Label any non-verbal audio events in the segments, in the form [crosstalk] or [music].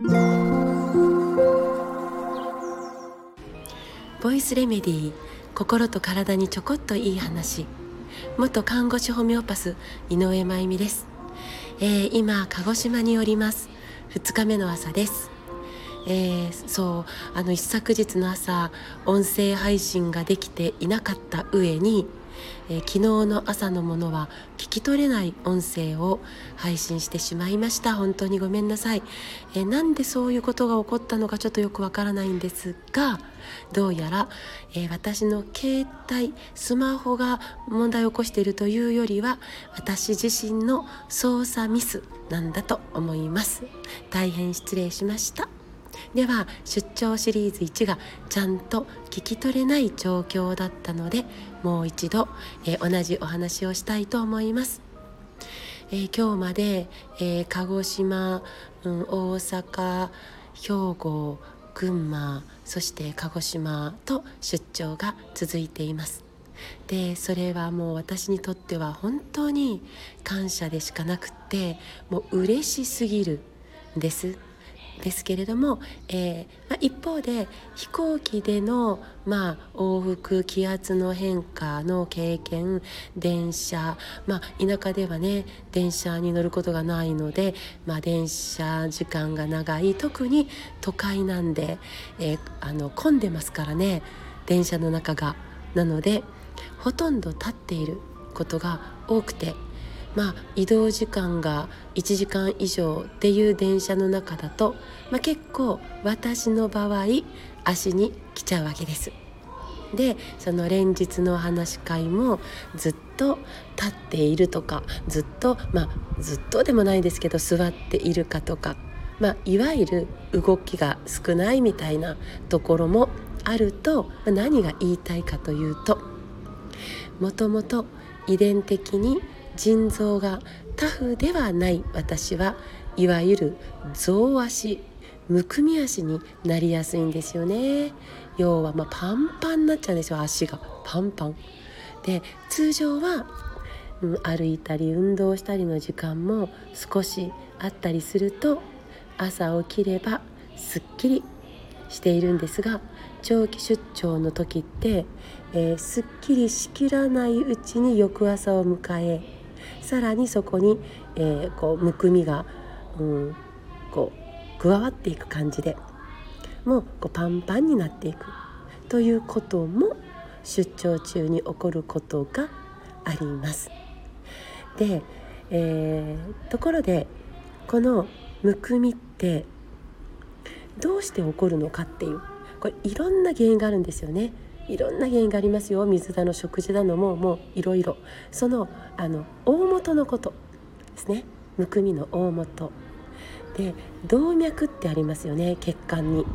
ボイスレメディー心と体にちょこっといい話。元看護師ホメオパス井上真由美です、えー、今鹿児島におります。2日目の朝です。えー、そうあの一昨日の朝音声配信ができていなかった上にえー、昨日の朝のものは聞き取れない音声を配信してしまいました。本当にごめんなさい、えー、なんでそういうことが起こったのかちょっとよくわからないんですがどうやら、えー、私の携帯スマホが問題を起こしているというよりは私自身の操作ミスなんだと思います。大変失礼しました。では出張シリーズ1がちゃんと聞き取れない状況だったのでもう一度、えー、同じお話をしたいと思います。えー、今日まで、えー、鹿児島、うん、大阪兵庫群馬そして鹿児島と出張が続いていますでそれはもう私にとっては本当に感謝でしかなくってもう嬉しすぎるんですですけれども、えー、まあ、一方で飛行機での、まあ、往復気圧の変化の経験電車、まあ、田舎ではね電車に乗ることがないので、まあ、電車時間が長い特に都会なんで、えー、あの混んでますからね電車の中が。なのでほとんど立っていることが多くてまあ、移動時間が1時間以上っていう電車の中だと、まあ、結構私の場合足に来ちゃうわけです。でその連日の話し会もずっと立っているとかずっとまあずっとでもないですけど座っているかとか、まあ、いわゆる動きが少ないみたいなところもあると何が言いたいかというともともと遺伝的に腎臓がタフではない私はいわゆる増足むくみ足になりやすいんですよね。要はまパンパンになっちゃうんですよ足が。パンパン。で通常は、うん、歩いたり運動したりの時間も少しあったりすると朝起きればすっきりしているんですが長期出張の時って、えー、すっきりしきらないうちに翌朝を迎えさらにそこに、えー、こうむくみが、うん、こう加わっていく感じでもうこうパンパンになっていくということも出張中に起こることがあります。で、えー、ところでこのむくみってどうして起こるのかっていうこれいろんな原因があるんですよね。いろんな原因がありますよ。水だの食事だのももういろいろ。そのあの大元のことですね。むくみの大元。で動脈ってありますよね。血管に。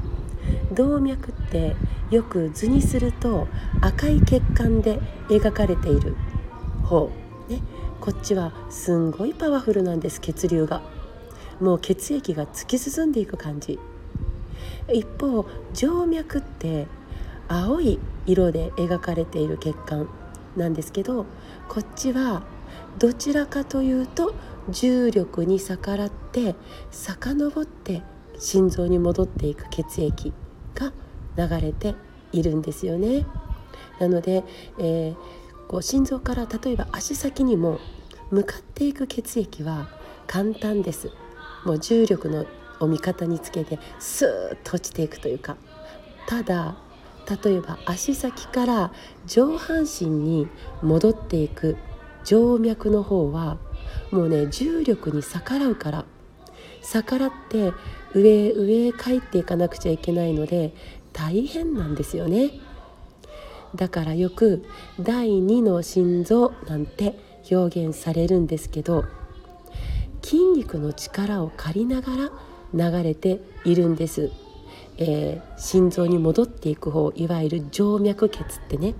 動脈ってよく図にすると赤い血管で描かれている方。ね。こっちはすんごいパワフルなんです血流が。もう血液が突き進んでいく感じ。一方静脈って青い色で描かれている血管なんですけどこっちはどちらかというと重力に逆らって遡って心臓に戻っていく血液が流れているんですよね。なので、えー、こう心臓から例えば足先にも向かっていく血液は簡単です。もう重力のを味方につけてスーッと落ちていくというかただ例えば足先から上半身に戻っていく静脈の方はもうね重力に逆らうから。逆らって上上へ帰っていかなくちゃいけないので大変なんですよね。だからよく第2の心臓なんて表現されるんですけど筋肉の力を借りながら流れているんです。えー、心臓に戻っていく方いわゆる静脈血ってね。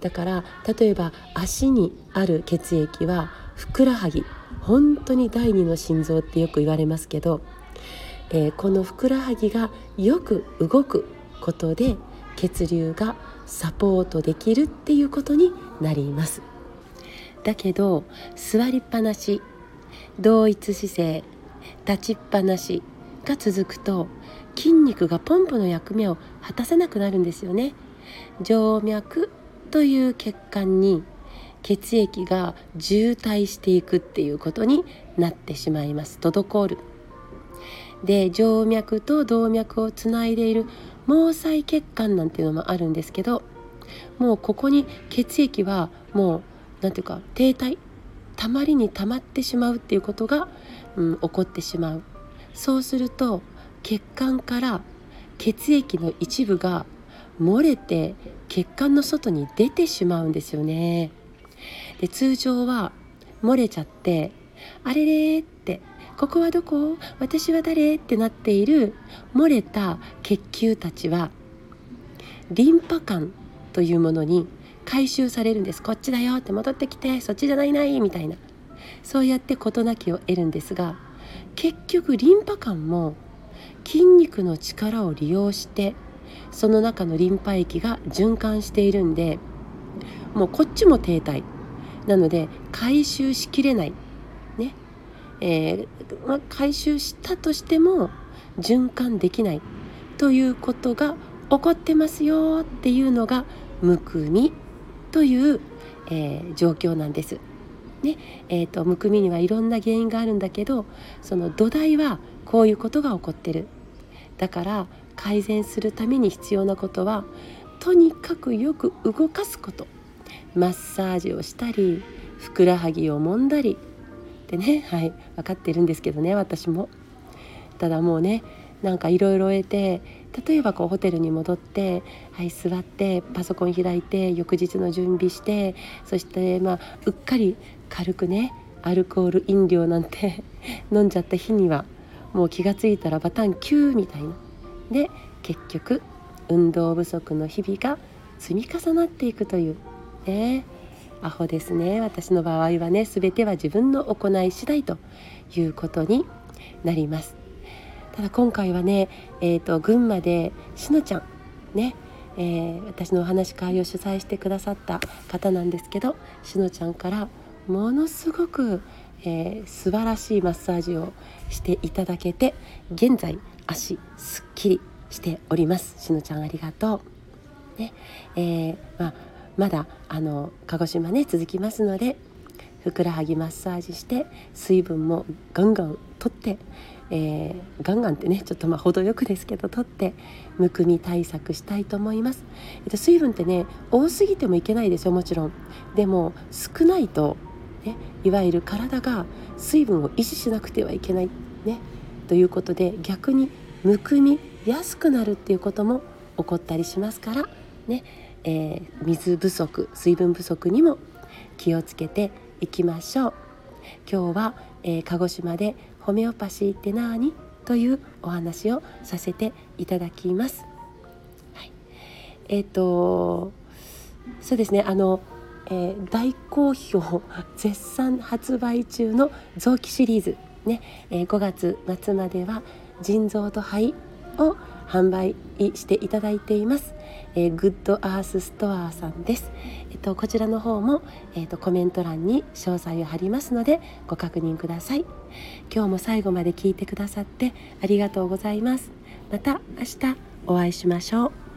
だから例えば足にある血液はふくらはぎ本当に第二の心臓ってよく言われますけど、えー、このふくらはぎがよく動くことで血流がサポートできるっていうことになります。だけど座りっぱなし同一姿勢立ちっぱなしが続くと筋肉がポンプの役目を果たせなくなるんですよね。静脈という血管に血液が渋滞していくっていうことになってしまいます。滞る。で静脈と動脈をつないでいる毛細血管なんていうのもあるんですけどもうここに血液はもう何ていうか停滞たまりにたまってしまうっていうことが、うん、起こってしまう。そうすると血管から血液の一部が漏れて血管の外に出てしまうんですよね。で通常は漏れちゃって「あれれ?」って「ここはどこ？私は誰?」ってなっている漏れた血球たちはリンパ管というものに回収されるんですこっちだよって戻ってきてそっちじゃないないみたいなそうやって事なきを得るんですが結局リンパ管も筋肉の力を利用してその中のリンパ液が循環しているんでもうこっちも停滞。なので回収しきれない。ね。えー、まあ、回収したとしても循環できない。ということが起こってますよっていうのがむくみという、えー、状況なんです。ねえーと、むくみにはいろんな原因があるんだけどその土台はこういうことが起こってる。だから改善するために必要なことはとにかくよく動かすこと。マッサージをしたりふくらはぎを揉んだり。でねはい分かってるんですけどね私も。ただもうねなんかいろいろ得て例えばこうホテルに戻ってはい座ってパソコン開いて翌日の準備してそしてまあうっかり軽くねアルコール飲料なんて [laughs] 飲んじゃった日にはもう気が付いたらバタン9みたいな。で結局運動不足の日々が積み重なっていくというねアホですね。私の場合はね全ては自分の行い次第ということになります。ただ今回はね、えーと、群馬でしのちゃんね、えー、私のお話会を主催してくださった方なんですけどしのちゃんからものすごく、えー、素晴らしいマッサージをしていただけて現在足すっきりしておりますしのちゃんありがとう。ねえー、まあ、まだあの鹿児島ね続きますのでふくらはぎマッサージして水分もガンガンとってえー、ガンガンってねちょっとまあ程よくですけど取ってむくみ対策したいと思います、えっと、水分ってね多すぎてもいけないですよもちろん。でも少ないと、ね、いわゆる体が水分を維持しなくてはいけないねということで逆にむくみやすくなるっていうことも起こったりしますからね、えー、水不足水分不足にも気をつけていきましょう。今日は、えー、鹿児島でホメオパシーって何というお話をさせていただきます。はい、えっ、ー、とそうですねあの、えー、大好評絶賛発売中の臓器シリーズね、えー、5月末までは腎臓と肺を販売していただいています。えー、グッドアースストアさんです。とこちらの方もえっとコメント欄に詳細を貼りますのでご確認ください。今日も最後まで聞いてくださってありがとうございます。また明日お会いしましょう。